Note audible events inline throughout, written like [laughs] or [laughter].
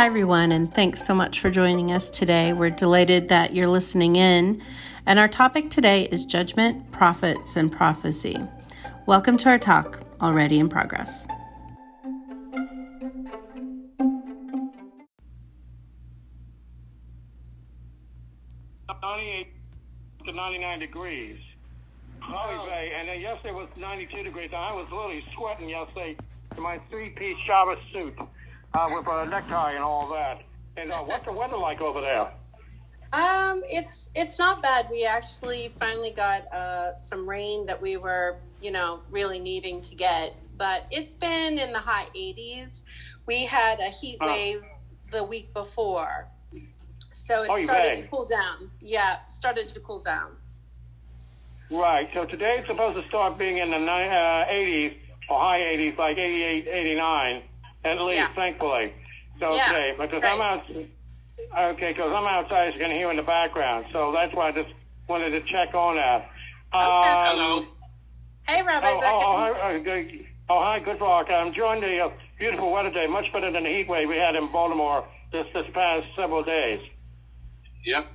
Hi, everyone, and thanks so much for joining us today. We're delighted that you're listening in. And our topic today is judgment, prophets, and prophecy. Welcome to our talk, already in progress. Ninety-eight to ninety-nine degrees. Oh. Bay, and then yesterday was ninety-two degrees. I was literally sweating yesterday in my three-piece Shabbos suit uh, with a necktie and all that. And uh, what's the weather like over there? Um, it's it's not bad. We actually finally got uh, some rain that we were, you know, really needing to get. But it's been in the high 80s. We had a heat wave the week before, so it Oh, started to cool down. Yeah, started to cool down. Right. So today today's supposed to start being in the ni- uh, 80s or high 80s, like 88, 89, at least, Yeah. thankfully. So Yeah, today, because I'm right. out. Okay, because I'm outside, as you can hear in the background. So that's why I just wanted to check on that. Um, Hello. Hey, Rabbi Oh, oh, Zirkin. oh, hi, good- oh, hi, good rock. I'm enjoying the uh, beautiful weather day, much better than the heat wave we had in Baltimore this this past several days. Yep.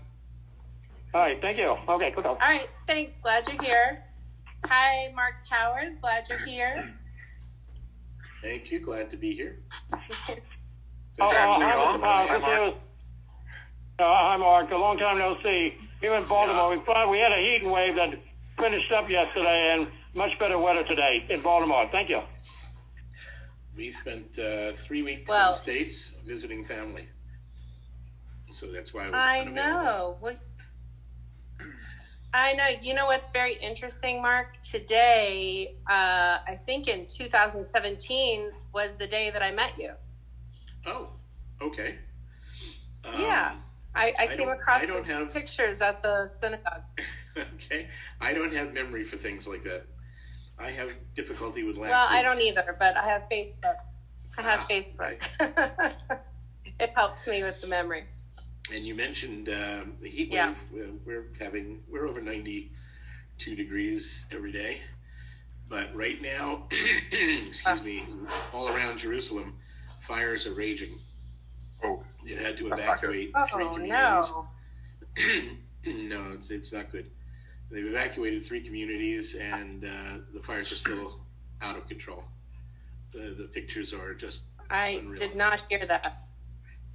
All right, thank you. Okay, good talk. All right, thanks. Glad you're here. Hi, Mark Powers. Glad you're here. Thank you. Glad to be here. [laughs] Oh, Good oh, afternoon, hi, all. uh, Hi, this Mark. is- uh, hi, Mark. A long time no see. Here in Baltimore, we thought we had a heat wave that finished up yesterday, and much better weather today in Baltimore. Thank you. We spent uh, three weeks Well- in the States visiting family. So that's why I was I unavailable. know. What? I know. You know what's very interesting, Mark? Today, uh, I think in 2017 was the day that I met you. Oh, okay. Um, yeah, I, I, I came across I don't have- pictures at the synagogue. [laughs] Okay. I don't have memory for things like that. I have difficulty with last Well, I don't either, but I have Facebook. I have Ah, Facebook. [laughs] it helps me with the memory. And you mentioned um, the heat Yeah. wave. Uh, we're having we're over ninety two degrees every day, but right now, [clears throat] excuse me, all around Jerusalem, fires are raging. Oh, They had to That's not good. evacuate Oh three communities. no! [clears throat] no, it's it's not good. They've evacuated three communities, and uh, the fires are still out of control. The the pictures are just I Unreal. did not hear that.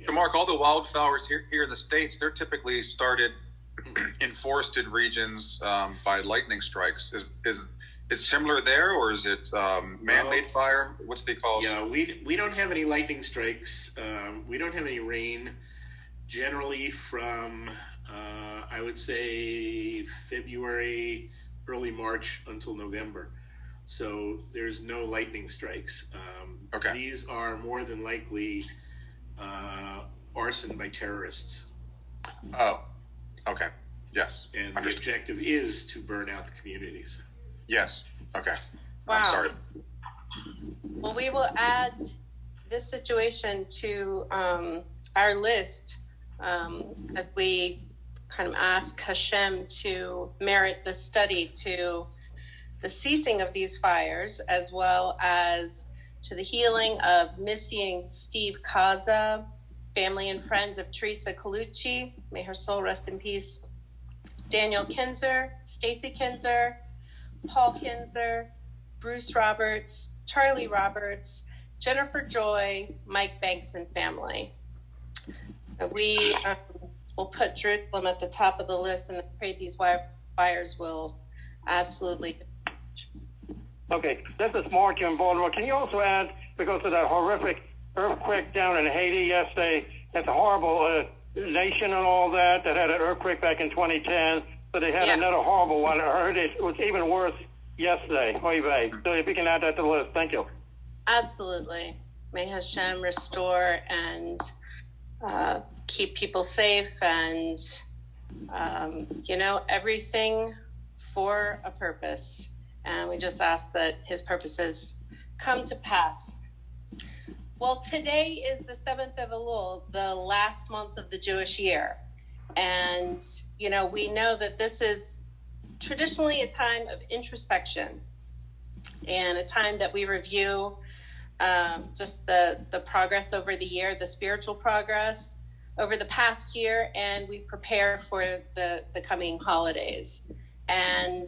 So Mark, all the wildflowers here, here in the States, they're typically started [clears throat] in forested regions um, by lightning strikes. Is, is is similar there, or is it um, man-made Well, fire? What's the call? Yeah, we we don't have any lightning strikes. Um, we don't have any rain. Generally, from uh, I would say February, early March until November. So there's no lightning strikes. Um, Okay. These are more than likely uh, arson by terrorists, Oh, okay. Yes. and the Understood. objective is to burn out the communities. Yes. Okay. Wow. I'm sorry. Well, we will add this situation to um, our list um, as we kind of ask Hashem to merit the study to the ceasing of these fires, as well as to the healing of missing Steve Kaza, family and friends of Teresa Colucci. May her soul rest in peace. Daniel Kinzer, Stacy Kinzer, Paul Kinzer, Bruce Roberts, Charlie Roberts, Jennifer Joy, Mike Banks, and family. We um, will put Jerusalem at the top of the list and pray these wi- fires will absolutely. Okay, this is Mark in Baltimore. Can you also add, because of that horrific earthquake down in Haiti yesterday, that's a horrible uh, nation and all that, that had an earthquake back in 2010, but they had Yeah. another horrible one. I heard it was even worse yesterday. Oy vey. So if you can add that to the list, thank you. Absolutely. May Hashem restore and uh, keep people safe and, um, you know, everything for a purpose. And we just ask that his purposes come to pass. Well, today is the 7th of Elul, the last month of the Jewish year. And, you know, we know that this is traditionally a time of introspection and a time that we review um, just the the progress over the year, the spiritual progress over the past year, and we prepare for the the coming holidays. And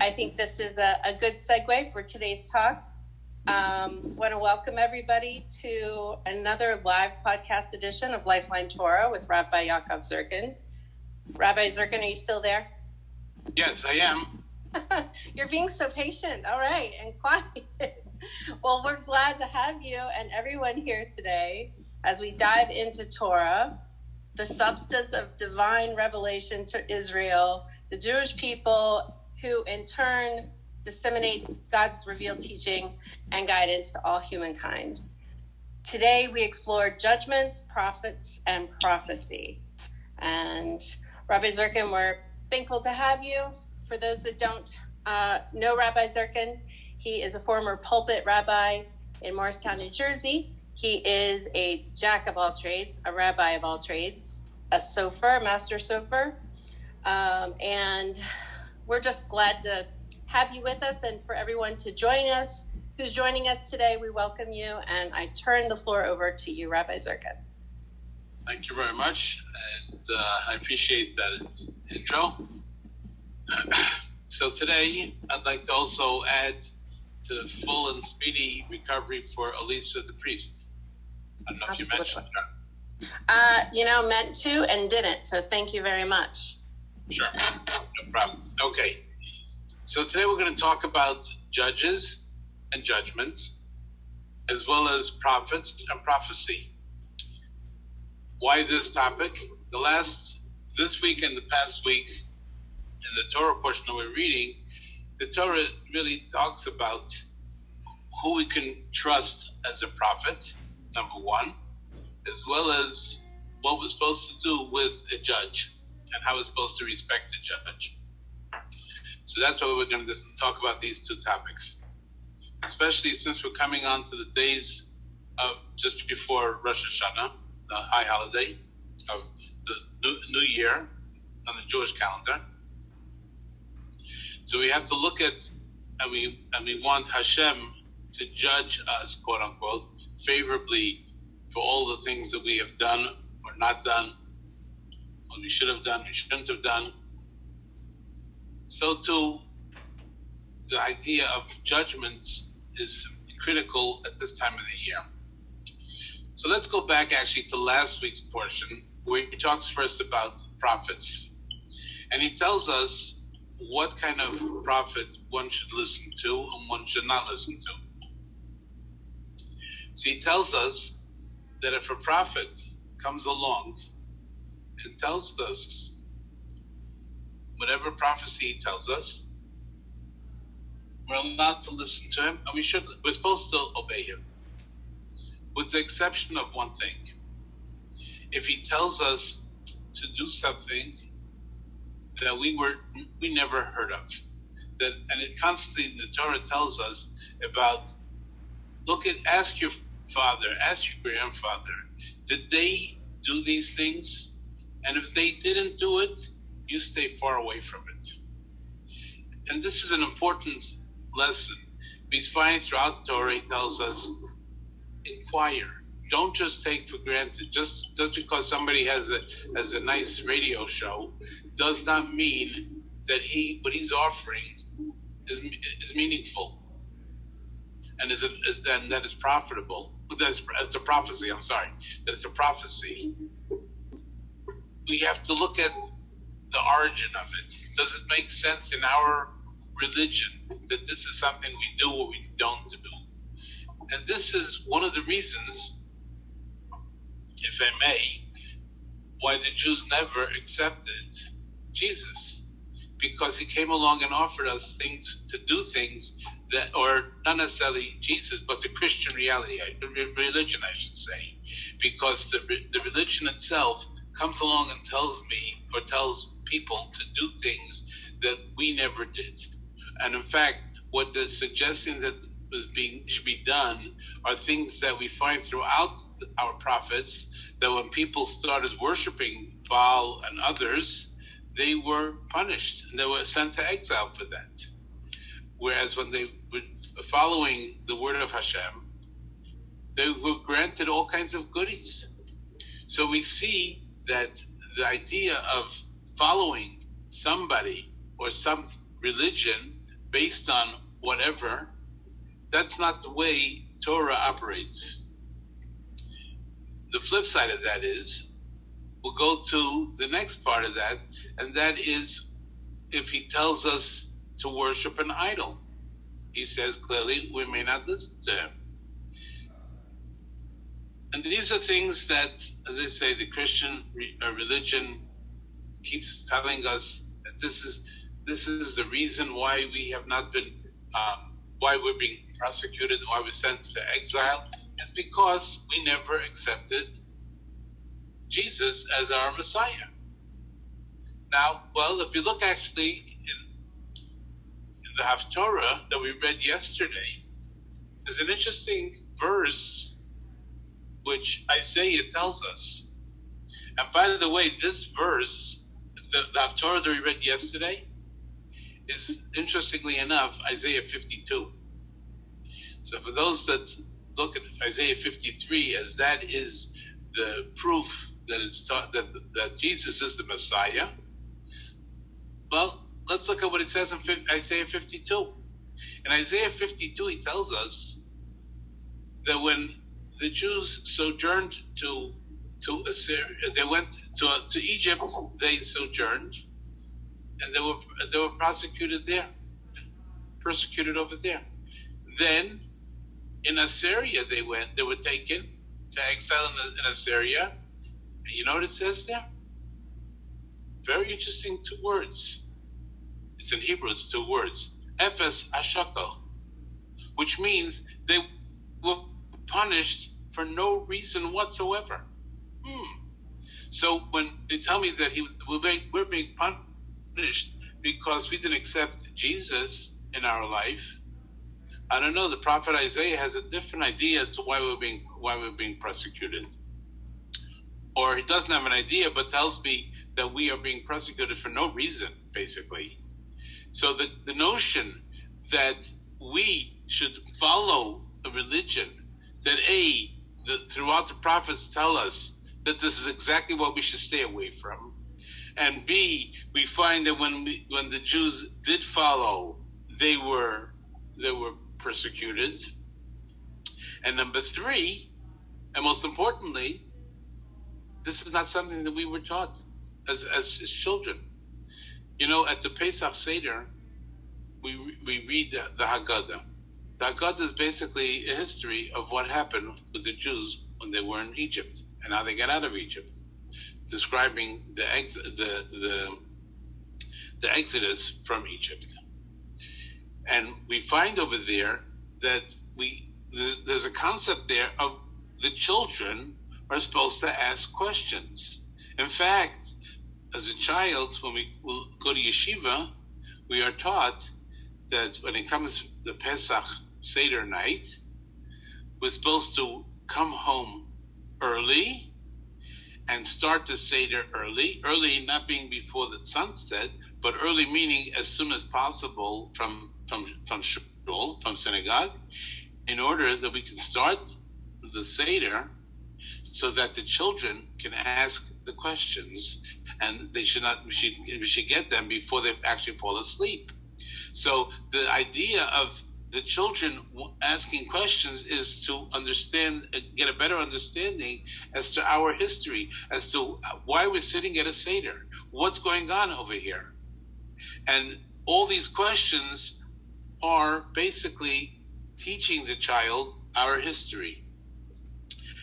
I think this is a, a good segue for today's talk. Um, want to welcome everybody to another live podcast edition of Lifeline Torah with Rabbi Yaakov Zirkin. Rabbi Zirkin, are you still there? Yes, I am. [laughs] You're being so patient. All right, and quiet. [laughs] well, we're glad to have you and everyone here today as we dive into Torah, the substance of divine revelation to Israel, the Jewish people who in turn disseminate God's revealed teaching and guidance to all humankind. Today we explore judgments, prophets, and prophecy. And Rabbi Zirkin, we're thankful to have you. For those that don't uh, know Rabbi Zirkin, he is a former pulpit rabbi in Morristown, New Jersey. He is a jack of all trades, a rabbi of all trades, a sofer, a master sofer. Um, and we're just glad to have you with us and for everyone to join us. Who's joining us today, we welcome you. And I turn the floor over to you, Rabbi Zirkin. Thank you very much. And uh, I appreciate that intro. [clears throat] so today, I'd like to also add to the full and speedy recovery for Elisa the priest. I don't know Absolutely. if you mentioned her. Uh, you know, meant to and didn't. So thank you very much. Sure, no problem. Okay, so today we're going to talk about judges and judgments, as well as prophets and prophecy. Why this topic? The last, this week and the past week, in the Torah portion that we're reading, the Torah really talks about who we can trust as a prophet, number one, as well as what we're supposed to do with a judge and how we're supposed to respect the judge. So that's why we're going to talk about these two topics, especially since we're coming on to the days of just before Rosh Hashanah, the high holiday of the new, new year on the Jewish calendar. So we have to look at, and we and we want Hashem to judge us, quote unquote, favorably for all the things that we have done or not done, what we should have done, we shouldn't have done. So too, the idea of judgments is critical at this time of the year. So let's go back actually to last week's portion where he talks first about prophets. And he tells us what kind of prophet one should listen to and one should not listen to. So he tells us that if a prophet comes along and tells us whatever prophecy he tells us, we're allowed to listen to him and we should we're supposed to obey him. With the exception of one thing. If he tells us to do something that we were we never heard of. That and it constantly the Torah tells us about look at ask your father, ask your grandfather, did they do these things? And if they didn't do it, you stay far away from it. And this is an important lesson. Finally throughout the Torah tells us, inquire. Don't just take for granted. Just just because somebody has a has a nice radio show does not mean that he what he's offering is is meaningful and is, is and that is profitable. That's it's a prophecy. I'm sorry that it's a prophecy. We have to look at the origin of it. Does it make sense in our religion that this is something we do or we don't do? And this is one of the reasons, if I may, why the Jews never accepted Jesus because he came along and offered us things to do things that, or not necessarily Jesus, but the Christian reality, religion, I should say, because the, the religion itself comes along and tells me or tells people to do things that we never did. And in fact, what they're suggesting that was being should be done are things that we find throughout our prophets that when people started worshiping Baal and others, they were punished and they were sent to exile for that. Whereas when they were following the word of Hashem, they were granted all kinds of goodies. So we see that the idea of following somebody or some religion based on whatever, that's not the way Torah operates. The flip side of that is, we'll go to the next part of that, and that is if he tells us to worship an idol. He says clearly we may not listen to him. And these are things that, as I say, the Christian uh, religion keeps telling us that this is this is the reason why we have not been, um, why we're being prosecuted, why we're sent to exile. is because we never accepted Jesus as our Messiah. Now, well, if you look actually in, in the Haftorah that we read yesterday, there's an interesting verse which Isaiah tells us. And by the way, this verse, the, the Haftorah that we read yesterday, is interestingly enough Isaiah 52. So for those that look at Isaiah 53 as that is the proof that it's taught that that Jesus is the Messiah, well, let's look at what it says in Isaiah 52. In Isaiah 52, he tells us that when the Jews sojourned to to Assyria. They went to to Egypt. They sojourned, and they were they were prosecuted there, persecuted over there. Then, in Assyria, they went. They were taken to exile in, in Assyria. And you know what it says there? Very interesting two words. It's in Hebrew. It's two words. Ephes Ashako, which means they were punished for no reason whatsoever. Hmm. So when they tell me that he was, we're being, we're being punished because we didn't accept Jesus in our life, I don't know. The prophet Isaiah has a different idea as to why we're being why we're being persecuted, or he doesn't have an idea, but tells me that we are being persecuted for no reason, basically. So the the notion that we should follow a religion that a the, throughout the prophets tell us that this is exactly what we should stay away from. And B, we find that when we, when the Jews did follow, they were they were persecuted. And number three, and most importantly, this is not something that we were taught as as, as children. You know, at the Pesach Seder, we we read the, the Haggadah Haggadah is basically a history of what happened with the Jews when they were in Egypt and how they got out of Egypt, describing the ex- the the the exodus from Egypt. And we find over there that we there's, there's a concept there of the children are supposed to ask questions. In fact, as a child, when we go to yeshiva, we are taught that when it comes to the Pesach Seder night, was supposed to come home early and start the Seder early. Early not being before the sunset, but early meaning as soon as possible from from from shul, from synagogue, in order that we can start the Seder so that the children can ask the questions and they should not we should, we should get them before they actually fall asleep. So the idea of the children asking questions is to understand, uh, get a better understanding as to our history, as to uh, why we're sitting at a Seder, what's going on over here. And all these questions are basically teaching the child our history.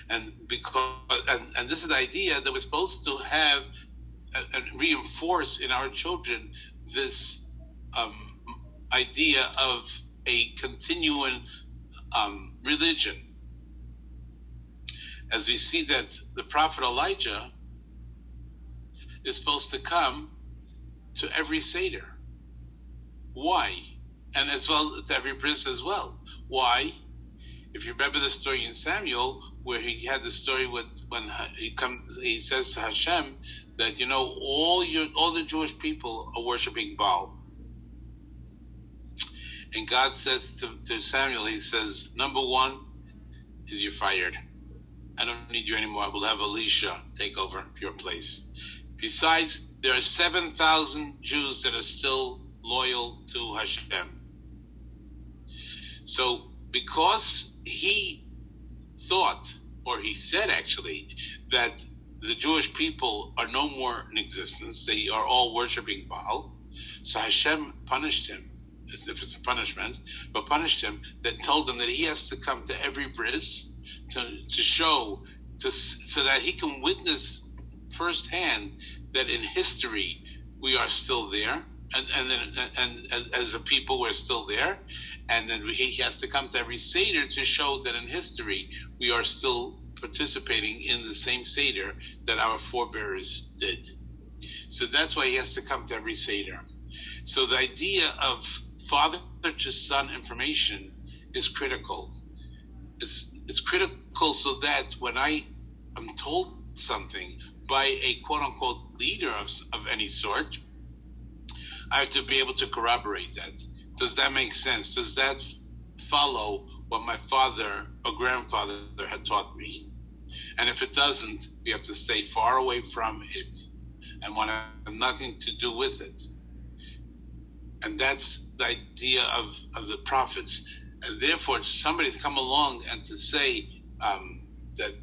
And because, and, and this is the idea that we're supposed to have uh, and reinforce in our children this um, idea of a continuing um, religion. As we see that the prophet Elijah is supposed to come to every Seder. Why? And as well to every bris as well. Why? If you remember the story in Samuel, where he had the story with when he comes, he says to Hashem that you know all your all the Jewish people are worshiping Baal. And God says to, to Samuel, He says, number one, is you're fired. I don't need you anymore. I will have Elisha take over your place. Besides, there are 7,000 Jews that are still loyal to Hashem. So, because he thought, or he said actually, that the Jewish people are no more in existence, they are all worshiping Baal, so Hashem punished him, if it's a punishment, but punished him, that told him that he has to come to every bris to, to show, to, so that he can witness firsthand that in history we are still there, and and then and, and as a people we're still there, and then he has to come to every seder to show that in history we are still participating in the same seder that our forebears did. So that's why he has to come to every seder. So the idea of father to son information is critical. It's it's critical so that when I am told something by a quote unquote leader of, of any sort, I have to be able to corroborate that. Does that make sense? Does that follow what my father or grandfather had taught me? And if it doesn't, we have to stay far away from it and want to have nothing to do with it. And that's the idea of, of the prophets. And therefore, somebody to come along and to say um, that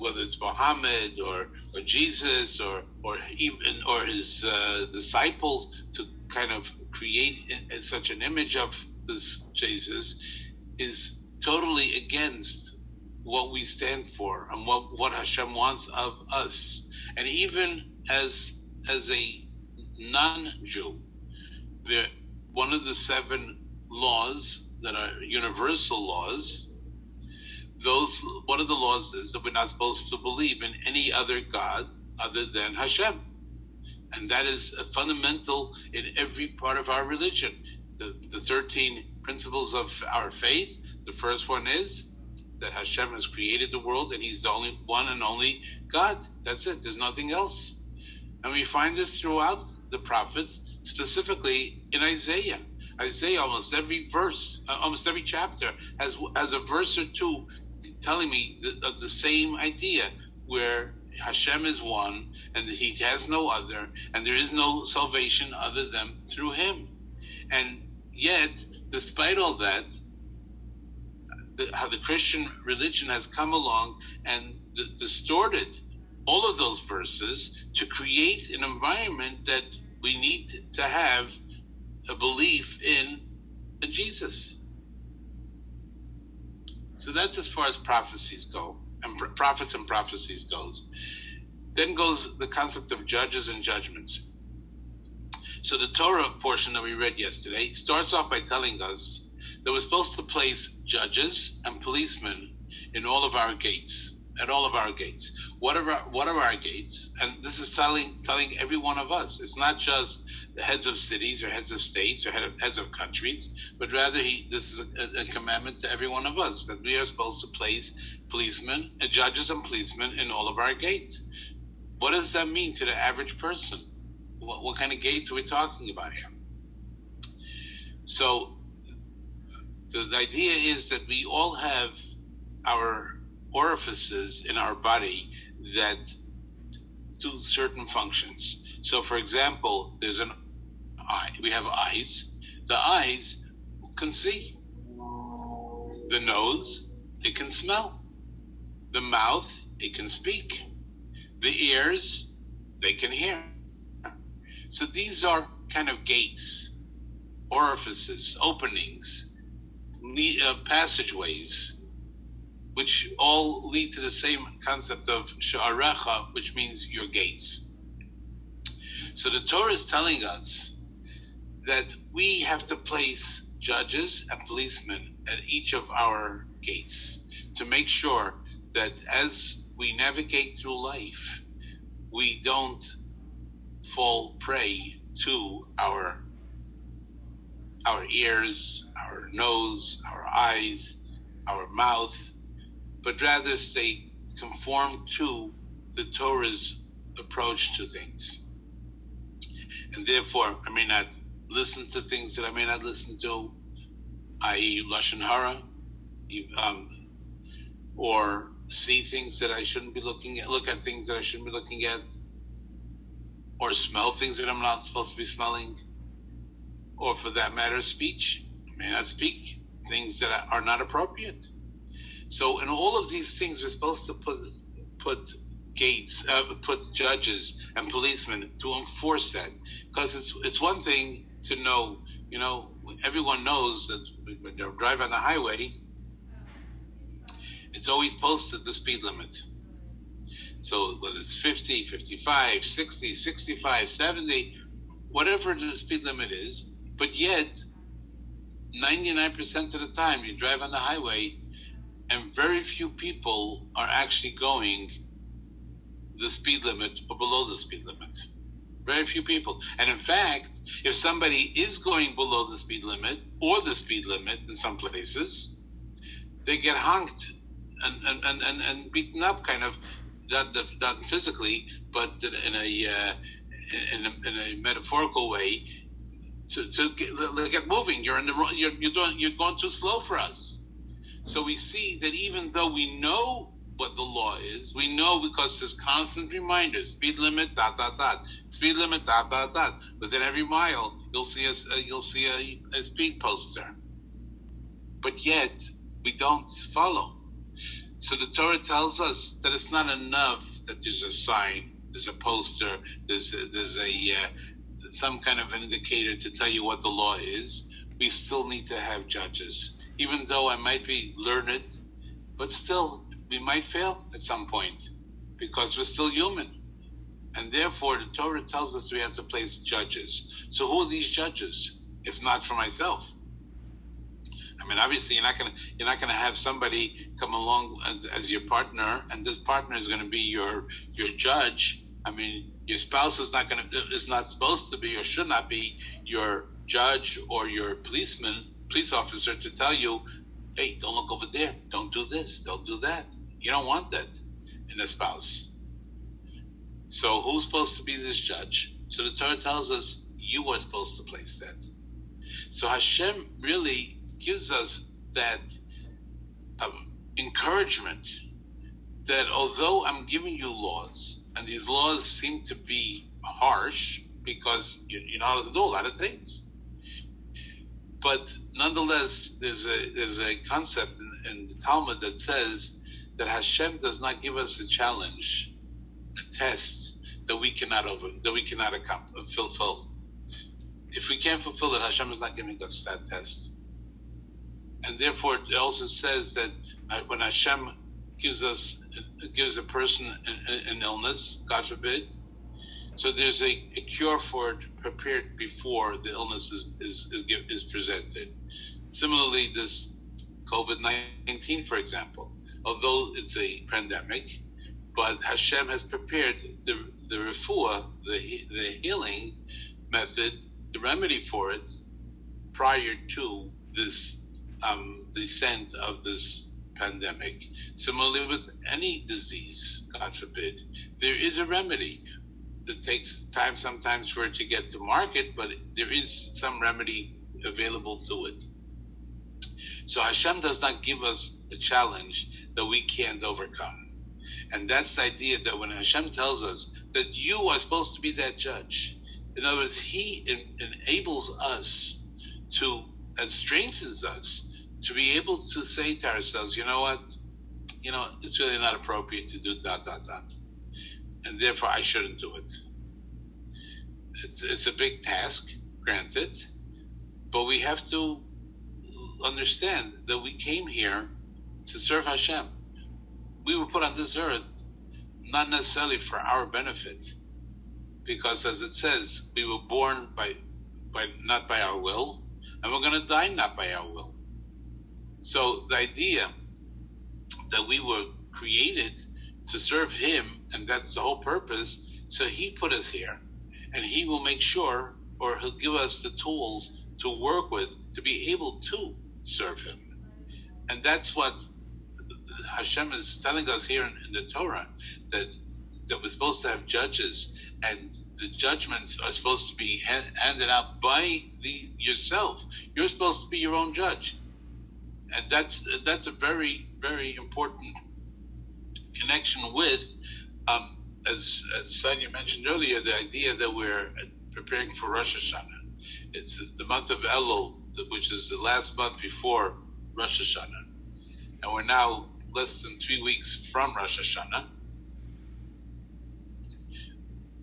whether it's Muhammad or, or Jesus or or even or his uh, disciples to kind of create in, in such an image of this Jesus is totally against what we stand for and what, what Hashem wants of us. And even as as a non-Jew, the one of the seven laws that are universal laws those one of the laws is that we're not supposed to believe in any other god other than Hashem, and that is fundamental in every part of our religion. The, the thirteen principles of our faith. The first one is that Hashem has created the world and He's the only one and only God. That's it. There's nothing else, and we find this throughout the prophets, specifically in Isaiah. Isaiah, almost every verse, uh, almost every chapter has has a verse or two telling me the, the same idea where Hashem is one and He has no other, and there is no salvation other than through Him. And yet, despite all that, the, how the Christian religion has come along and d- distorted all of those verses to create an environment that we need to have a belief in Jesus. So that's as far as prophecies go, and prophets and prophecies goes. Then goes the concept of judges and judgments. So the Torah portion that we read yesterday starts off by telling us that we're supposed to place judges and policemen in all of our gates at all of our gates. What are our, what are our gates? And this is telling telling every one of us. It's not just the heads of cities or heads of states or head of, heads of countries, but rather he this is a, a, commandment to every one of us that we are supposed to place policemen, uh, judges and policemen in all of our gates. What does that mean to the average person? What, what kind of gates are we talking about here? So the, the idea is that we all have our orifices in our body that do certain functions. So, for example, there's an eye. We have eyes. The eyes can see. The nose, it can smell. The mouth, it can speak. The ears, they can hear. So these are kind of gates, orifices, openings, uh, passageways which all lead to the same concept of sha'arecha, which means your gates. So the Torah is telling us that we have to place judges and policemen at each of our gates to make sure that as we navigate through life, we don't fall prey to our our ears, our nose, our eyes, our mouth, but rather stay conform to the Torah's approach to things. And therefore, I may not listen to things that I may not listen to, i.e., Lashon Hara, um, or see things that I shouldn't be looking at, look at things that I shouldn't be looking at, or smell things that I'm not supposed to be smelling, or for that matter, speech. I may not speak things that are not appropriate. So, in all of these things, we're supposed to put put gates, uh, put judges and policemen to enforce that, because it's it's one thing to know, you know, everyone knows that when they drive on the highway, it's always posted the speed limit. So whether it's 50, 55, 60, 65, 70, whatever the speed limit is, but yet 99% of the time you drive on the highway and very few people are actually going the speed limit or below the speed limit. Very few people. And in fact, if somebody is going below the speed limit or the speed limit in some places, they get honked and, and, and, and beaten up kind of, not, not physically, but in a, uh, in a, in a metaphorical way to, to get, get moving. You're in the you're, you're doing, you're going too slow for us. So we see that even though we know what the law is, we know because there's constant reminders: speed limit, dot dot dot, speed limit, dot dot dot. Within every mile, you'll see a you'll see a, a speed poster. But yet we don't follow. So the Torah tells us that it's not enough that there's a sign, there's a poster, there's a, there's a uh, some kind of an indicator to tell you what the law is. We still need to have judges, even though I might be learned, but still we might fail at some point because we're still human. And therefore, the Torah tells us we have to place judges. So who are these judges, if not for myself? I mean, obviously, you're not gonna you're not gonna have somebody come along as, as your partner, and this partner is going to be your your judge. I mean, your spouse is not to is not supposed to be or should not be your judge or your policeman police officer to tell you, hey, don't look over there, don't do this, don't do that. You don't want that in a spouse. So who's supposed to be this judge? So the Torah tells us you are supposed to place that. So Hashem really gives us that um, encouragement that although I'm giving you laws, and these laws seem to be harsh because you're not allowed to do a lot of things, but nonetheless, there's a there's a concept in, in the Talmud that says that Hashem does not give us a challenge, a test that we cannot over that we cannot fulfill. If we can't fulfill it, Hashem is not giving us that test and therefore it also says that uh, when Hashem gives us gives a person an, an, illness, God forbid, so there's a, a, cure for it prepared before the illness is is is, is presented. Similarly, this COVID nineteen, for example, although it's a pandemic, but Hashem has prepared the the refuah, the the healing method, the remedy for it prior to this um, descent of this pandemic. Similarly, with any disease, God forbid, there is a remedy. It takes time sometimes for it to get to market, but there is some remedy available to it. So Hashem does not give us a challenge that we can't overcome. And that's the idea that when Hashem tells us that you are supposed to be that judge, in other words, He enables us to, and strengthens us to be able to say to ourselves, you know what, you know, it's really not appropriate to do dot dot dot, and therefore I shouldn't do it. It's, it's a big task, granted, but we have to understand that we came here to serve Hashem. We were put on this earth not necessarily for our benefit, because as it says, we were born by, by not by our will, and we're going to die not by our will. So the idea that we were created to serve Him, and that's the whole purpose. So He put us here, and He will make sure, or He'll give us the tools to work with to be able to serve Him. And that's what Hashem is telling us here in, in the Torah that that we're supposed to have judges, and the judgments are supposed to be handed out by the yourself. You're supposed to be your own judge and that's that's a very very important connection with, um, as as Sonia mentioned earlier, the idea that we're preparing for Rosh Hashanah. It's the month of Elul, which is the last month before Rosh Hashanah, and we're now less than three weeks from Rosh Hashanah,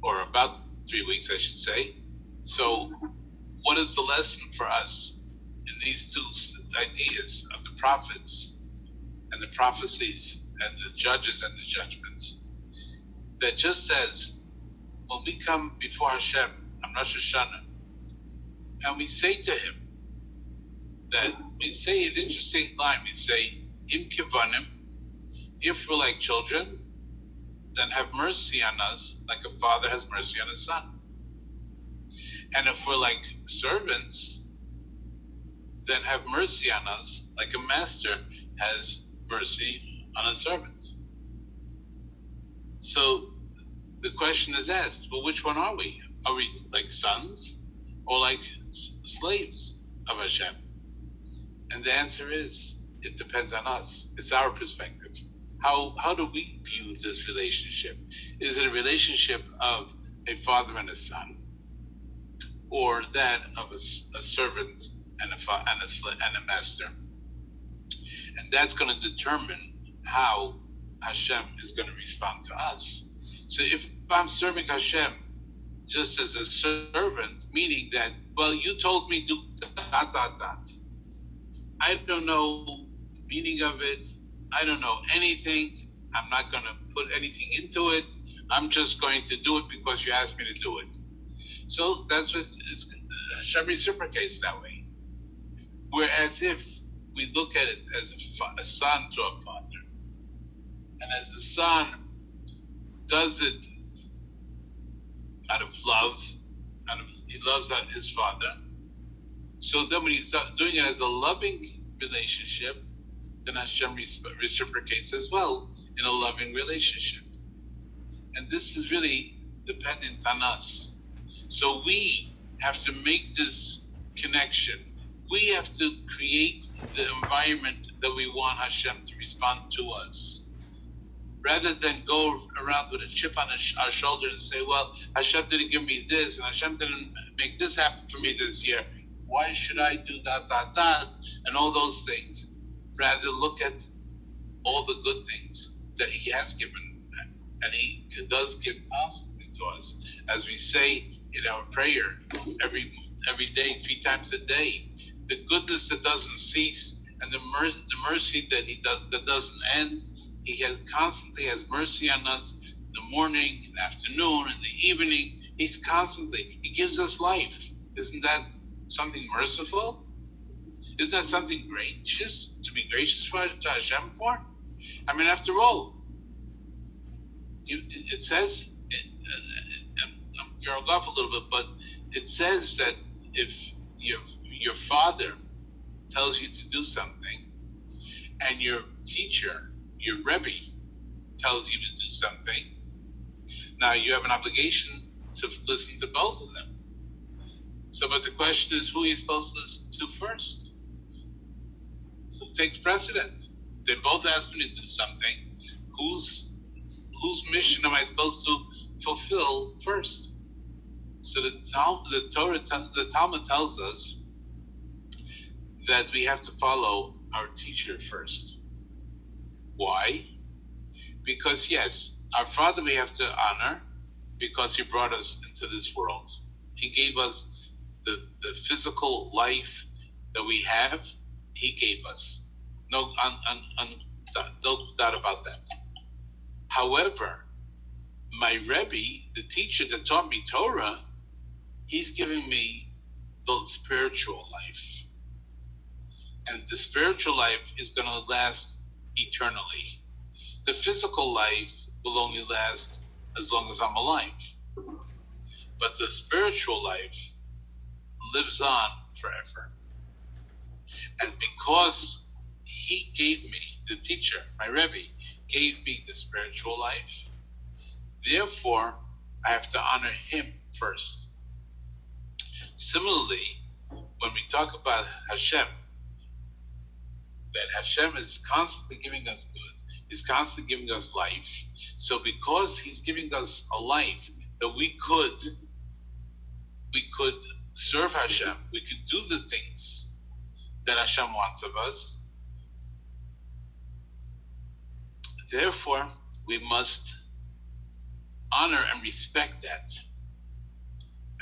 or about three weeks, I should say. So, what is the lesson for us in these two ideas of the prophets and the prophecies and the judges and the judgments? That just says, when we come before Hashem on Rosh Hashanah, and we say to Him that we say an interesting line. We say, "Im kivanim," if we're like children, then have mercy on us, like a father has mercy on his son. And if we're like servants, then have mercy on us, like a master has mercy on a servant. So the question is asked, well, which one are we? Are we like sons or like slaves of Hashem? And the answer is, it depends on us. It's our perspective. How, how do we view this relationship? Is it a relationship of a father and a son? Or that of a, a servant and a, and, a, and a master? And that's going to determine how Hashem is going to respond to us. So if I'm serving Hashem just as a servant, meaning that, well, you told me do dot, dot, dot. I don't know the meaning of it. I don't know anything. I'm not going to put anything into it. I'm just going to do it because you asked me to do it. So that's what it's, Hashem reciprocates that way. Whereas if we look at it as a, a son to a father, and as a son does it out of love, out of, he loves his father, so then when he's doing it as a loving relationship, then Hashem reciprocates as well in a loving relationship. And this is really dependent on us. So we have to make this connection. We have to create the environment that we want Hashem to respond to us. Rather than go around with a chip on our shoulder and say, well, Hashem didn't give me this and Hashem didn't make this happen for me this year why should I do that, that, that, and all those things. Rather, look at all the good things that He has given, and He does give constantly to us, as we say in our prayer every every day, three times a day. The goodness that doesn't cease, and the, mer- the mercy that He does that doesn't end. He has constantly has mercy on us in the morning, in the afternoon, in the evening. He's constantly, he gives us life. Isn't that something merciful? Isn't that something gracious to be gracious for to Hashem for? I mean, after all, you, it says it, uh, I'm going off a little bit, but it says that if your your father tells you to do something, and your teacher, your rebbe, tells you to do something, now you have an obligation to listen to both of them. So, but the question is who are you supposed to listen to first? Who takes precedence? They both asked me to do something. Whose whose mission am I supposed to fulfill first? So the, the Torah, the Talmud tells us that we have to follow our teacher first. Why? Because yes, our father we have to honor because he brought us into this world. He gave us the, the physical life that we have, He gave us. No, un, un, un, no doubt about that. However, my Rebbe, the teacher that taught me Torah, he's giving me the spiritual life. And the spiritual life is going to last eternally. The physical life will only last as long as I'm alive. But the spiritual life lives on forever. And because he gave me, the teacher, my Rebbe, gave me the spiritual life, therefore I have to honor him first. Similarly, when we talk about Hashem, that Hashem is constantly giving us good, He's constantly giving us life. So because He's giving us a life that we could, we could serve Hashem, we could do the things that Hashem wants of us. Therefore, we must honor and respect that.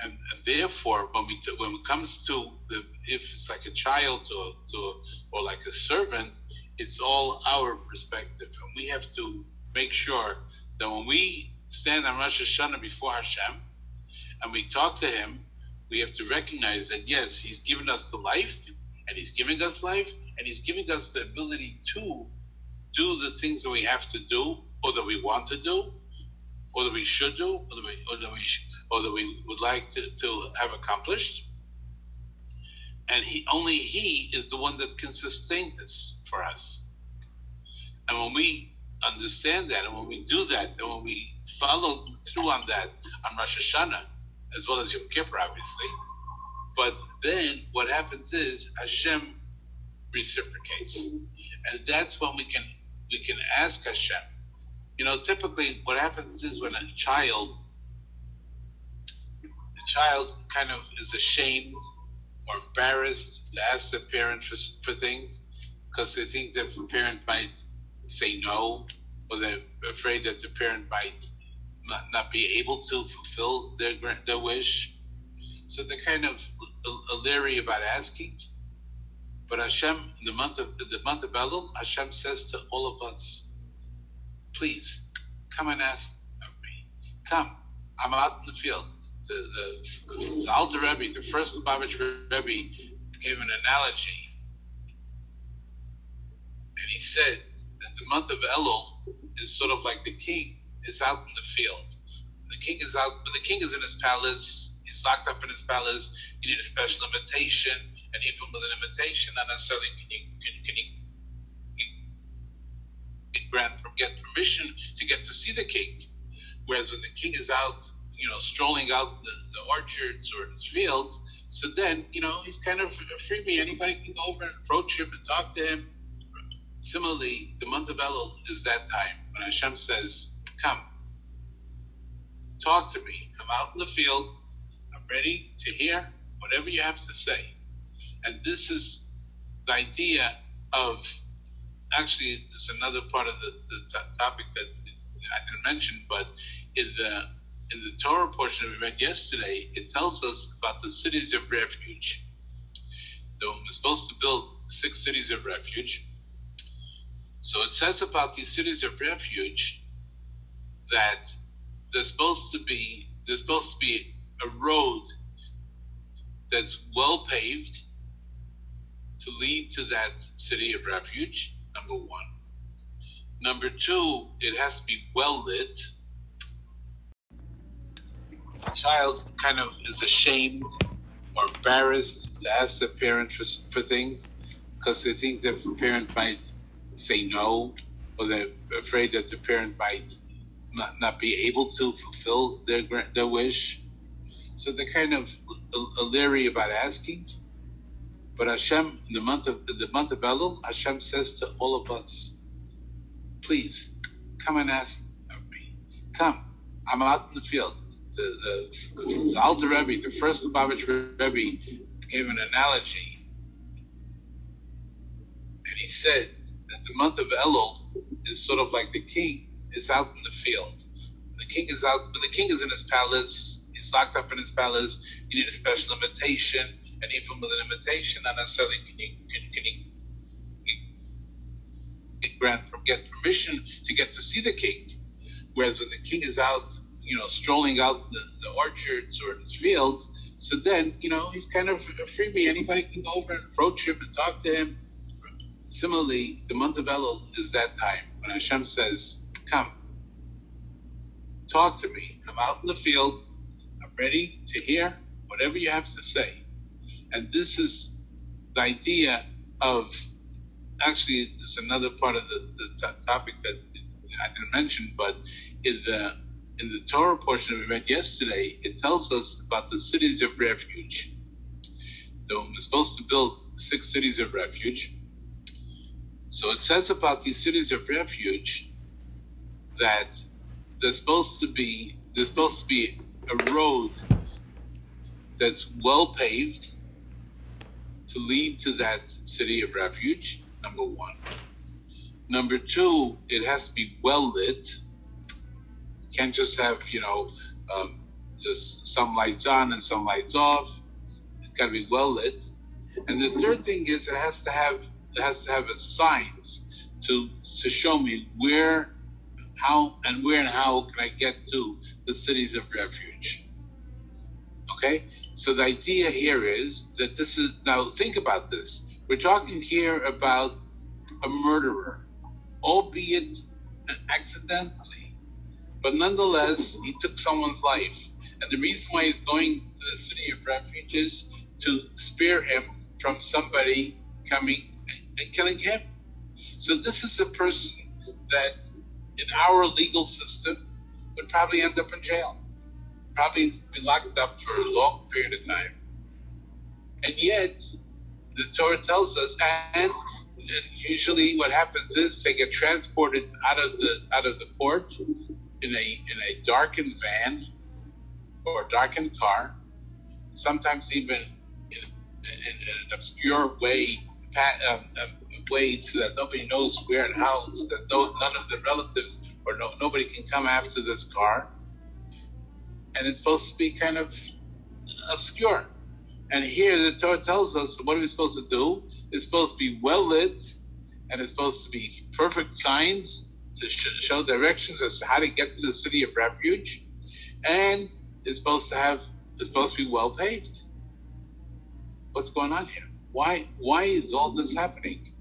And, and therefore, when we when it comes to the if it's like a child or to or like a servant, it's all our perspective, and we have to make sure that when we stand on Rosh Hashanah before Hashem and we talk to Him, we have to recognize that yes, He's given us the life, and He's giving us life, and He's giving us the ability to do the things that we have to do or that we want to do or that we should do, or that we, or that we, or that we would like to, to have accomplished. And he, only he is the one that can sustain this for us. And when we understand that, and when we do that, and when we follow through on that on Rosh Hashanah, as well as Yom Kippur, obviously, but then what happens is Hashem reciprocates, and that's when we can we can ask Hashem you know, typically what happens is when a child, child kind of is ashamed or embarrassed to ask the parent for, for things because they think that the parent might say no or they're afraid that the parent might not, not be able to fulfill their their wish. So they're kind of leery about asking. But Hashem, in the month of the month of Elul, Hashem says to all of us, please come and ask of me. Come, I'm out in the field. The, the, the Alter Rebbe, the first Lubavitch Rebbe, gave an analogy, and he said that the month of Elul is sort of like the king is out in the field. The king is out, but the king is in his palace. He's locked up in his palace. You need a special invitation, and even with an invitation, not necessarily can you can, can you grant get permission to get to see the king. Whereas when the king is out, you know, strolling out the, the orchards or his fields, so then, you know, he's kind of freebie. Anybody can go over and approach him and talk to him. Similarly, the month of Elul is that time when Hashem says, Come, talk to me. I'm out in the field. I'm ready to hear whatever you have to say. And this is the idea of actually, there's another part of the, the t- topic that I didn't mention, but is the in the Torah portion we read yesterday, it tells us about the cities of refuge. So we're supposed to build six cities of refuge. So it says about these cities of refuge that there's supposed to be there's supposed to be a road that's well paved to lead to that city of refuge number one. Number two, it has to be well lit. The child kind of is ashamed or embarrassed to ask the parent for, for things because they think the parent might say no or they're afraid that the parent might not, not be able to fulfill their their wish. So they're kind of leery about asking. But Hashem, in the month of the month of Elul, Hashem says to all of us, please come and ask of me. Come, I'm out in the field. The, the, the Alter Rebbe, the first Lubavitch Rebbe, gave an analogy, and he said that the month of Elul is sort of like the king is out in the field. The king is out, but the king is in his palace. He's locked up in his palace. You need a special invitation and even with an invitation, not necessarily can you, can, can you grant get permission to get to see the king. Whereas when the king is out, you know, strolling out the, the orchards or his fields, so then, you know, he's kind of a freebie. Anybody can go over and approach him and talk to him. Similarly, the month of Elul is that time when Hashem says, Come, talk to me. I'm out in the field. I'm ready to hear whatever you have to say. And this is the idea of actually, there's another part of the, the t- topic that I didn't mention, but is uh, in the Torah portion we read yesterday, it tells us about the cities of refuge. So we're supposed to build six cities of refuge. So it says about these cities of refuge that there's supposed to be there's supposed to be a road that's well paved to lead to that city of refuge. Number one. Number two, it has to be well lit. Can't just have you know um, just some lights on and some lights off. It's got to be well lit. And the third thing is it has to have it has to have a signs to to show me where, how, and where and how can I get to the cities of refuge. Okay, so the idea here is that this is now think about this. We're talking here about a murderer, albeit accidentally, but nonetheless he took someone's life, and the reason why he's going to the city of refuge is to spare him from somebody coming and killing him. So this is a person that in our legal system would probably end up in jail, probably be locked up for a long period of time. And yet, the Torah tells us, and, usually what happens is they get transported out of the out of the court in a in a darkened van or a darkened car, sometimes even in, in, in an obscure way, um, um, way so that nobody knows where and how, so that no, none of the relatives or no, nobody can come after this car. And it's supposed to be kind of obscure. And here the Torah tells us what are we supposed to do? It's supposed to be well lit, and it's supposed to be perfect signs to sh- show directions as to how to get to the city of refuge, and it's supposed to have it's supposed to be well paved. What's going on here? Why why is all this happening?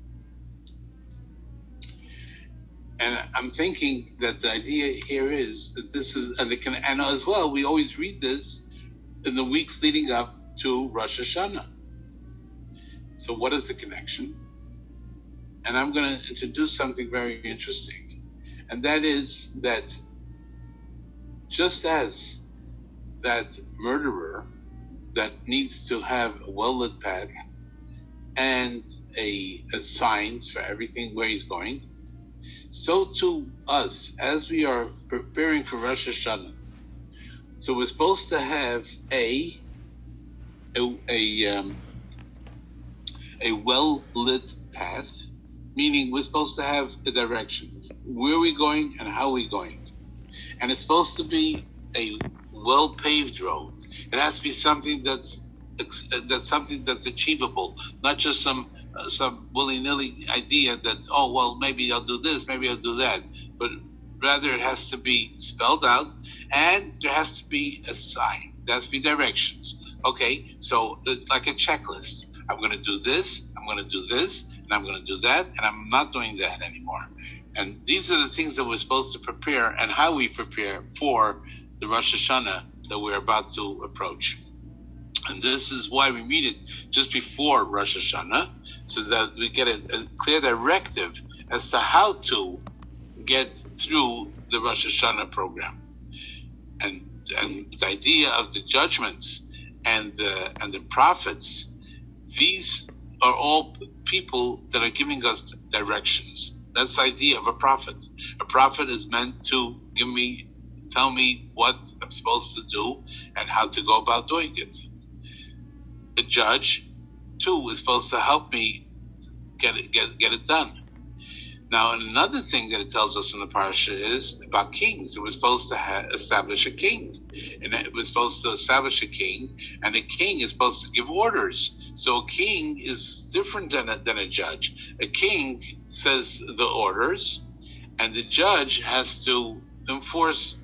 And I'm thinking that the idea here is that this is, and, can, and as well, we always read this in the weeks leading up to Rosh Hashanah. So, what is the connection? And I'm going to introduce something very interesting, and that is that just as that murderer that needs to have a well lit path and a, a signs for everything where he's going, so to us as we are preparing for Rosh Hashanah. So we're supposed to have a a a, um, a well lit path, meaning we're supposed to have a direction. Where are we going and how are we going? And it's supposed to be a well paved road. It has to be something that's that's something that's achievable, not just some uh, some willy nilly idea that oh well maybe I'll do this, maybe I'll do that, but rather it has to be spelled out, and there has to be a sign. There has to be directions. Okay, so uh, like a checklist. I'm going to do this. I'm going to do this, and I'm going to do that, and I'm not doing that anymore. And these are the things that we're supposed to prepare, and how we prepare for the Rosh Hashanah that we're about to approach. And this is why we meet it just before Rosh Hashanah, so that we get a, a clear directive as to how to get through the Rosh Hashanah program. And, and the idea of the judgments and the, and the prophets, these are all people that are giving us directions. That's the idea of a prophet. A prophet is meant to give me, tell me what I'm supposed to do and how to go about doing it A judge too is supposed to help me get it get get it done. Now, another thing that it tells us in the parasha is about kings. It was supposed to ha- establish a king, and it was supposed to establish a king, and a king is supposed to give orders. So a king is different than a, than a judge. A king says the orders, and the judge has to enforce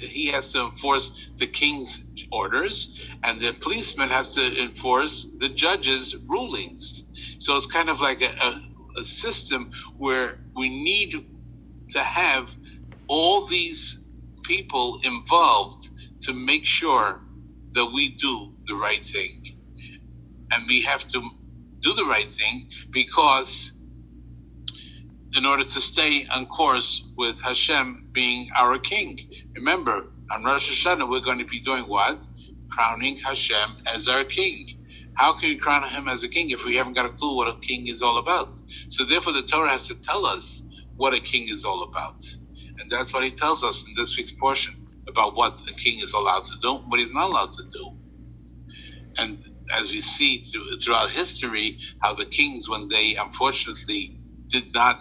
he has to enforce the king's orders, and the policeman has to enforce the judge's rulings. So it's kind of like a, a, a system where we need to have all these people involved to make sure that we do the right thing. And we have to do the right thing because in order to stay on course with Hashem being our king. Remember, on Rosh Hashanah, we're going to be doing what? Crowning Hashem as our king. How can we crown him as a king if we haven't got a clue what a king is all about? So therefore, the Torah has to tell us what a king is all about, and that's what he tells us in this week's portion about what a king is allowed to do, what he's not allowed to do, and as we see throughout history, how the kings, when they unfortunately did not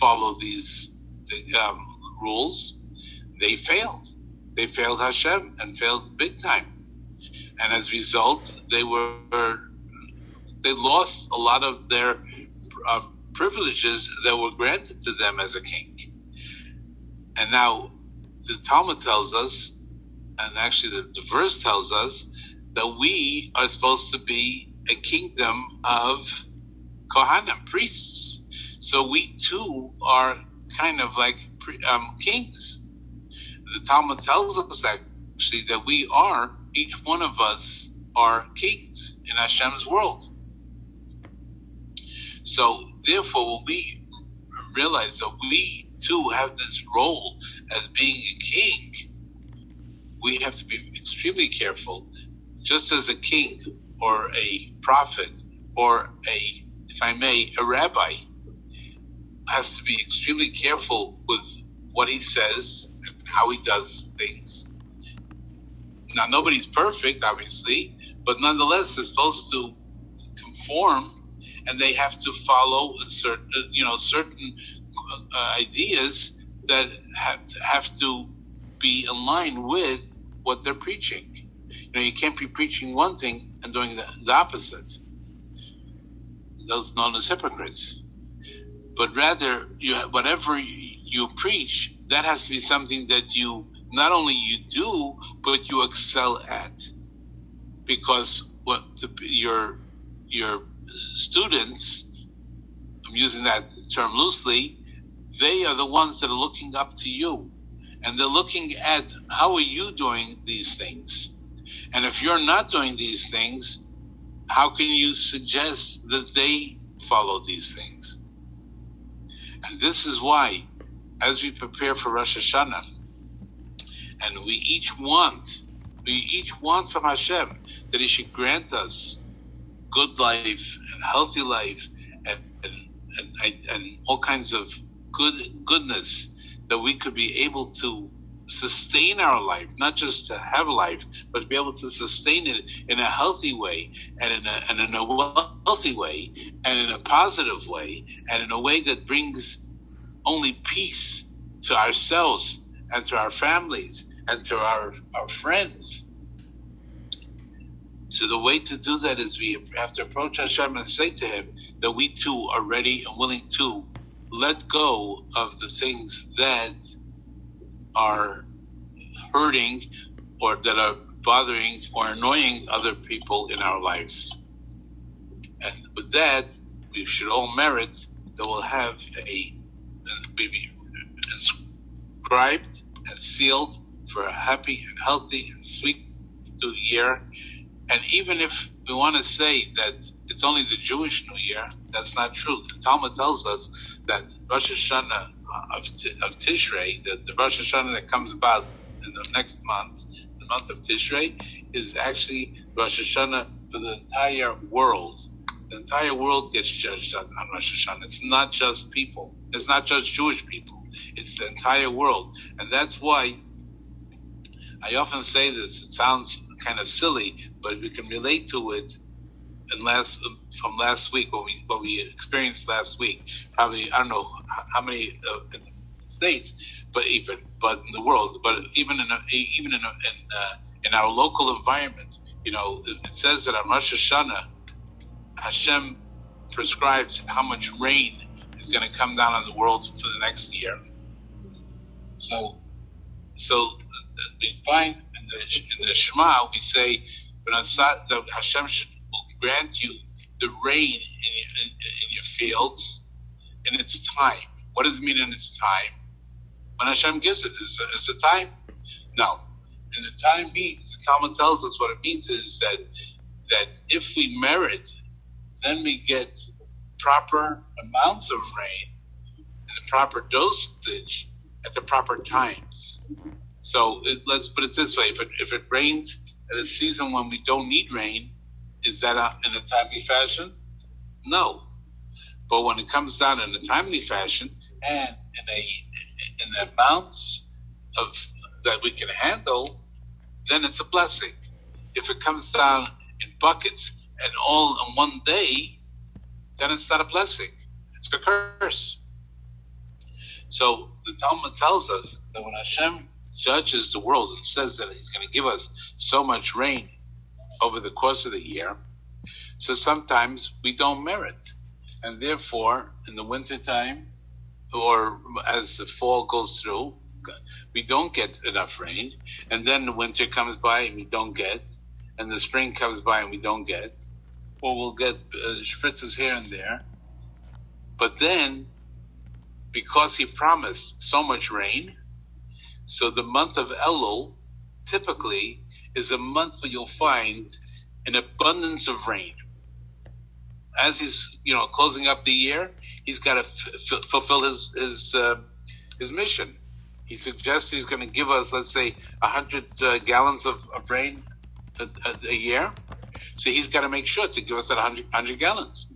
follow these um, rules, they failed. They failed Hashem and failed big time. And as a result, they were they lost a lot of their uh, privileges that were granted to them as a king. And now the Talmud tells us, and actually the, the verse tells us, that we are supposed to be a kingdom of Kohanim, priests. So we too are kind of like um, kings. The Talmud tells us actually that we are, each one of us are kings in Hashem's world. So therefore, when we realize that we too have this role as being a king, we have to be extremely careful just as a king or a prophet or a, if I may, a rabbi has to be extremely careful with what he says and how he does things. Now, nobody's perfect, obviously, but nonetheless, they're supposed to conform and they have to follow certain, you know, certain uh, ideas that have to, have to be in line with what they're preaching. You know, you can't be preaching one thing and doing the, the opposite. Those known as hypocrites. But rather, you whatever you preach, that has to be something that you not only you do, but you excel at. Because what the, your your students, I'm using that term loosely, they are the ones that are looking up to you, and they're looking at how are you doing these things and if you're not doing these things, how can you suggest that they follow these things? And this is why, as we prepare for Rosh Hashanah, and we each want, we each want from Hashem that He should grant us good life and healthy life and, and, and, and all kinds of good goodness that we could be able to sustain our life, not just to have life, but to be able to sustain it in a healthy way and in a, and in a wealthy way and in a positive way and in a way that brings only peace to ourselves and to our families and to our, our friends. So the way to do that is we have to approach Hashem and say to Him that we too are ready and willing to let go of the things that are hurting or that are bothering or annoying other people in our lives. And with that, we should all merit that we'll have a, be inscribed and sealed for a happy and healthy and sweet new year. And even if we want to say that it's only the Jewish New Year, that's not true. The Talmud tells us that Rosh Hashanah uh, of, of Tishrei, that the Rosh Hashanah that comes about in the next month, the month of Tishrei, is actually Rosh Hashanah for the entire world. The entire world gets judged on Rosh Hashanah. It's not just people. It's not just Jewish people. It's the entire world. And that's why I often say this. It sounds kind of silly, but we can relate to it in last from last week what we what we experienced last week. Probably I don't know how many uh, states, but even but in the world, but even in a, even in a, in, uh, in our local environment, you know, it, it says that on Rosh Hashanah, Hashem prescribes how much rain is going to come down on the world for the next year. So, so we find in the, in the Shema we say that Hashem will grant you the rain in your, in, in your fields in its time. What does it mean in its time? when Hashem gives it. Is, is the time? No. And the time means, the Talmud tells us what it means is that, that if we merit, then we get proper amounts of rain and the proper dosage at the proper times. So it, let's put it this way: if it, if it rains at a season when we don't need rain, Is that a, in a timely fashion? No. But when it comes down in a timely fashion and in a in the amounts of that we can handle, then it's a blessing. If it comes down in buckets and all in one day, then it's not a blessing. It's a curse. So the Talmud tells us that when Hashem judges the world and says that He's going to give us so much rain over the course of the year, so sometimes we don't merit. And therefore, in the wintertime, or as the fall goes through, we don't get enough rain. And then the winter comes by and we don't get. And the spring comes by and we don't get. Or we'll get uh, spritzes here and there. But then, because he promised so much rain, so the month of Elul typically is a month where you'll find an abundance of rain as he's you know closing up the year, he's got to f- fulfill his his uh, his mission. He suggests he's going to give us, let's say, hundred uh, gallons of, of rain a, a, a, year. So he's got to make sure to give us that 100, 100 gallons.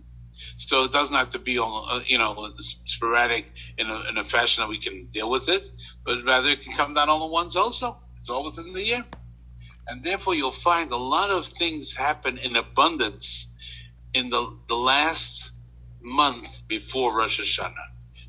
So it doesn't have to be uh, you know, sporadic in a, in a fashion that we can deal with it, but rather it can come down all at once also. It's all within the year. And therefore you'll find a lot of things happen in abundance in the, the last month before Rosh Hashanah,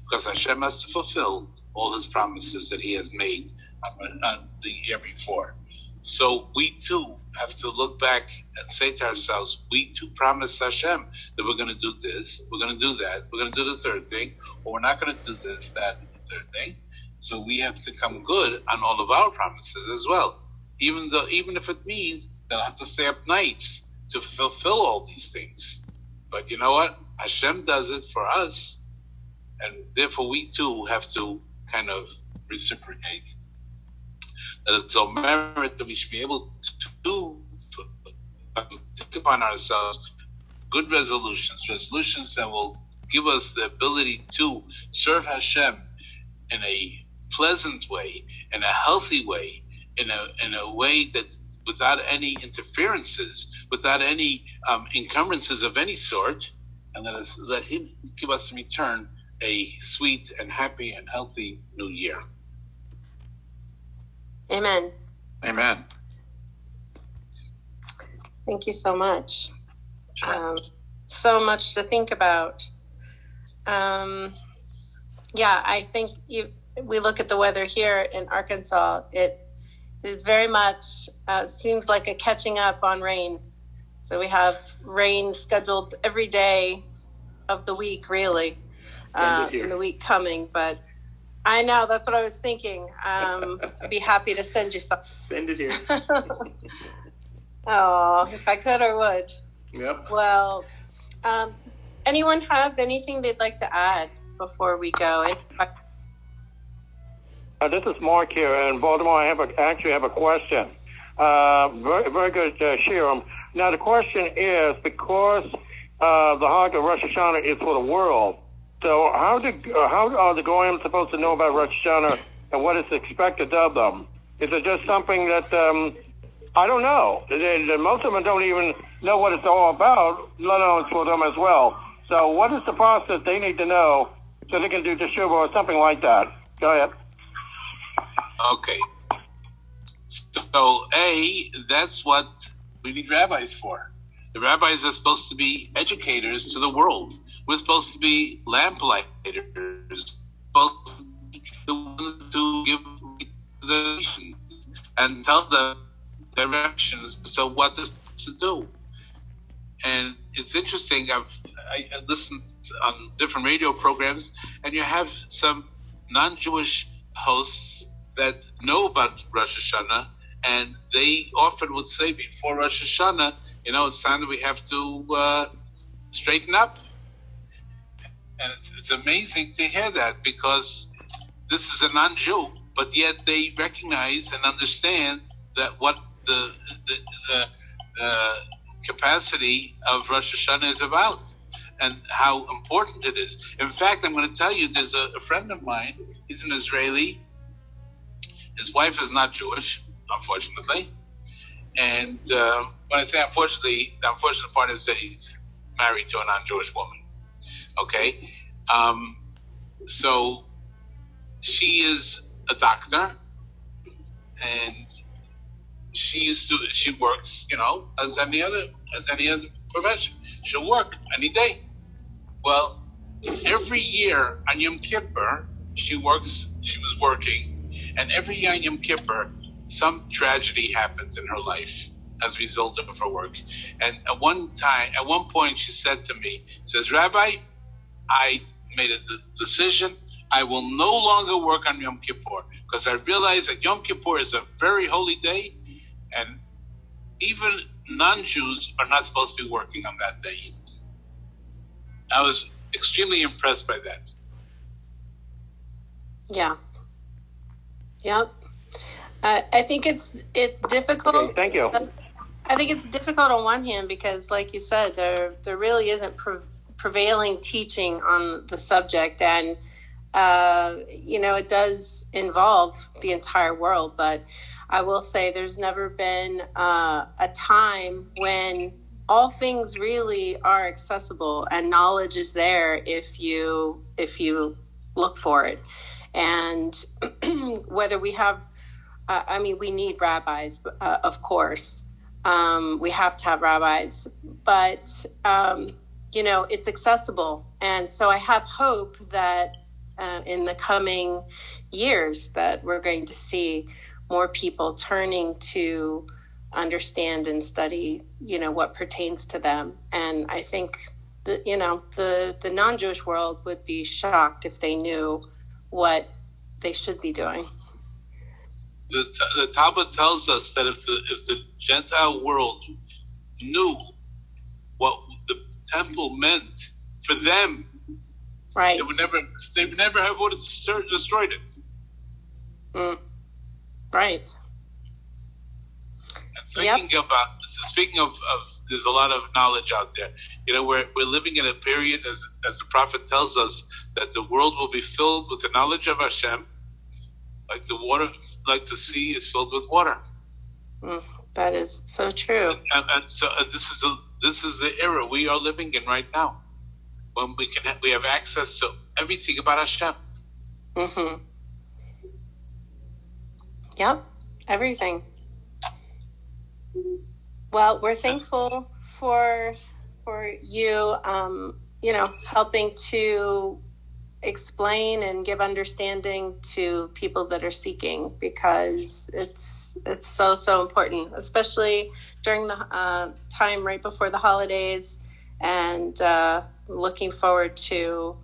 because Hashem has to fulfill all his promises that he has made on, on the year before. So we too have to look back and say to ourselves, we too promised Hashem that we're going to do this, we're going to do that, we're going to do the third thing, or we're not going to do this, that, and the third thing. So we have to come good on all of our promises as well. Even though, even if it means that I have to stay up nights to fulfill all these things. But you know what? Hashem does it for us, and therefore we too have to kind of reciprocate. That it's a merit that we should be able to do, take upon ourselves good resolutions, resolutions that will give us the ability to serve Hashem in a pleasant way, in a healthy way, in a in a way that without any interferences, without any um, encumbrances of any sort, and let us let Him give us in return a sweet and happy and healthy new year. Amen. Amen. Thank you so much. Um, so much to think about. Um, yeah, I think you. We look at the weather here in Arkansas. It it is very much uh, seems like a catching up on rain. So we have rain scheduled every day of the week, really, uh, in the week coming. But I know that's what I was thinking. Um, I'd be happy to send you some. Send it here. [laughs] oh, if I could, I would. Yep. Well, um, does anyone have anything they'd like to add before we go? Uh, this is Mark here in Baltimore. I have a, actually have a question. Uh, very, very good, uh, Shiram. Now the question is because uh, the Hag of Rosh Hashanah is for the world. So how do uh, how are the Goyim supposed to know about Rosh Hashanah and what is expected of them? Is it just something that um, I don't know? They, they, most of them don't even know what it's all about, let alone for them as well. So what is the process they need to know so they can do teshuva or something like that? Go ahead. Okay. So, A, that's what we need rabbis for. The rabbis are supposed to be educators to the world. We're supposed to be lamplighters, supposed to be the ones to give the and tell them directions so what this to do. And it's interesting. I've I listened on different radio programs, and you have some non-Jewish hosts that know about Rosh Hashanah, and they often would say before Rosh Hashanah, you know, it's time that we have to uh, straighten up. And it's, it's amazing to hear that because this is a non-Jew, but yet they recognize and understand that what the the, the, the capacity of Rosh Hashanah is about and how important it is. In fact, I'm going to tell you, there's a, a friend of mine. He's an Israeli his wife is not Jewish, unfortunately. And uh, when I say unfortunately, the unfortunate part is that he's married to a non-Jewish woman. Okay, um, so she is a doctor, and she used to she works, you know, as any other as any other profession. She'll work any day. Well, every year on Yom Kippur, she works. She was working, and every year on Yom Kippur, some tragedy happens in her life as a result of her work. And at one time, at one point, she said to me, "says Rabbi, I made a decision. I will no longer work on Yom Kippur because I realize that Yom Kippur is a very holy day, and even non-Jews are not supposed to be working on that day." I was extremely impressed by that. Yeah. Yep. Uh, I think it's it's difficult. Okay, thank you. I think it's difficult on one hand because, like you said, there there really isn't pre- prevailing teaching on the subject, and uh, you know it does involve the entire world. But I will say, there's never been uh, a time when all things really are accessible and knowledge is there if you if you look for it. And [clears throat] whether we have uh, i mean we need rabbis uh, of course. Um, we have to have rabbis. But um, you know it's accessible. And so i have hope that uh, in the coming years that we're going to see more people turning to understand and study, you know, what pertains to them. And I think the you know the the non-Jewish world would be shocked if they knew what they should be doing. The, the Talmud tells us that if the if the Gentile world knew what the temple meant for them, right, they would never they would never have destroyed it. Mm. Right thinking yep. about speaking of, of, there's a lot of knowledge out there. You know, we're we're living in a period as as the prophet tells us that the world will be filled with the knowledge of Hashem, like the water, like the sea is filled with water. Mm, that is so true. And, and so uh, this is a, this is the era we are living in right now, when we can ha- we have access to everything about Hashem. Mm-hmm. Yep, everything. Well, we're thankful for for you, um, you know, helping to explain and give understanding to people that are seeking because it's it's so so important, especially during the uh, time right before the holidays, and uh, looking forward to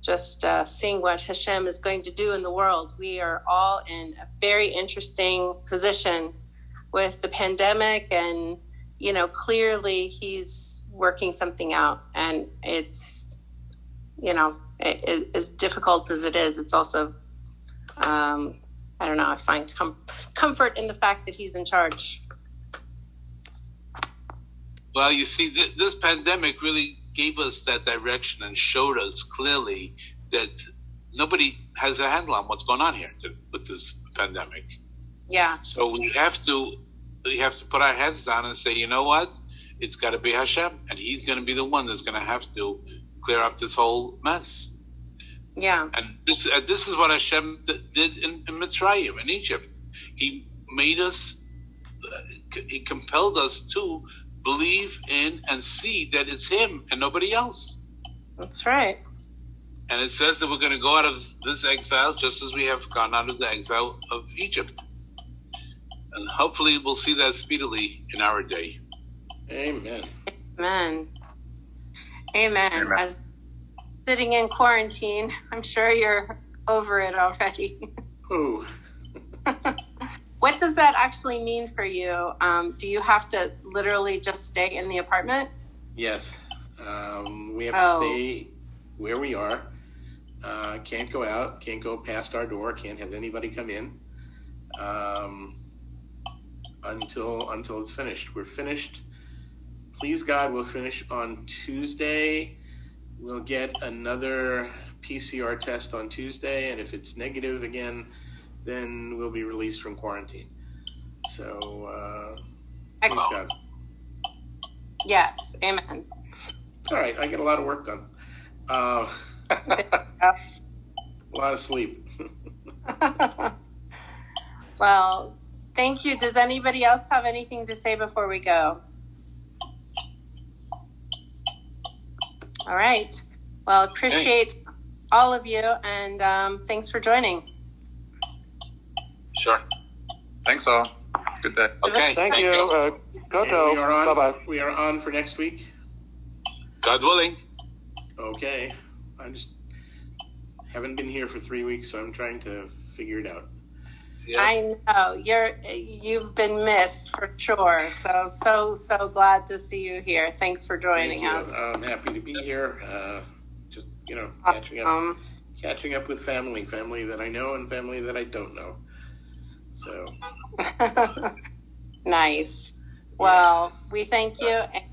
just uh, seeing what Hashem is going to do in the world. We are all in a very interesting position with the pandemic and you know clearly he's working something out and it's you know it, it, as difficult as it is it's also um, i don't know i find com- comfort in the fact that he's in charge well you see th- this pandemic really gave us that direction and showed us clearly that nobody has a handle on what's going on here to, with this pandemic yeah. So we have to we have to put our heads down and say, you know what? It's got to be Hashem, and He's going to be the one that's going to have to clear up this whole mess. Yeah. And this this is what Hashem did in, in Mitzrayim, in Egypt. He made us. Uh, he compelled us to believe in and see that it's Him and nobody else. That's right. And it says that we're going to go out of this exile just as we have gone out of the exile of Egypt and hopefully we'll see that speedily in our day. Amen. Amen. Amen. Amen. As sitting in quarantine, I'm sure you're over it already. Ooh. [laughs] what does that actually mean for you? Um, do you have to literally just stay in the apartment? Yes. Um, we have oh. to stay where we are. Uh, can't go out. Can't go past our door. Can't have anybody come in. Um, until until it's finished. We're finished. Please God, we'll finish on Tuesday. We'll get another PCR test on Tuesday, and if it's negative again, then we'll be released from quarantine. So uh, Ex- God. yes, amen. All right. I get a lot of work done. Uh, [laughs] a lot of sleep. [laughs] well, thank you. Does anybody else have anything to say before we go? All right. Well, appreciate all of you and um, thanks for joining. Sure. Thanks all. Good day. Okay. Thank you. Uh, And Koto. we are on. Bye bye. We are on for next week. God willing. Okay. I just haven't been here for three weeks, so I'm trying to figure it out. Yeah. I know you're you've been missed for sure. So so so glad to see you here. Thanks for joining Thank us. I'm happy to be here. Uh, just you know, catching up, Um, catching up with family, family that I know and family that I don't know. So [laughs] nice. Well, we thank you. and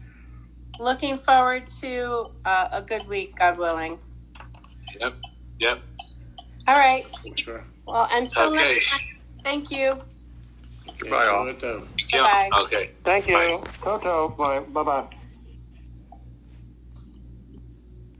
Looking forward to uh, a good week, God willing. Yep. Yep. All right. sure. Well, until Okay. next time. Thank you. Okay, Goodbye, all. so it, Yeah. Bye-bye. Okay. Thank you. Bye. Koto. Bye. Bye bye.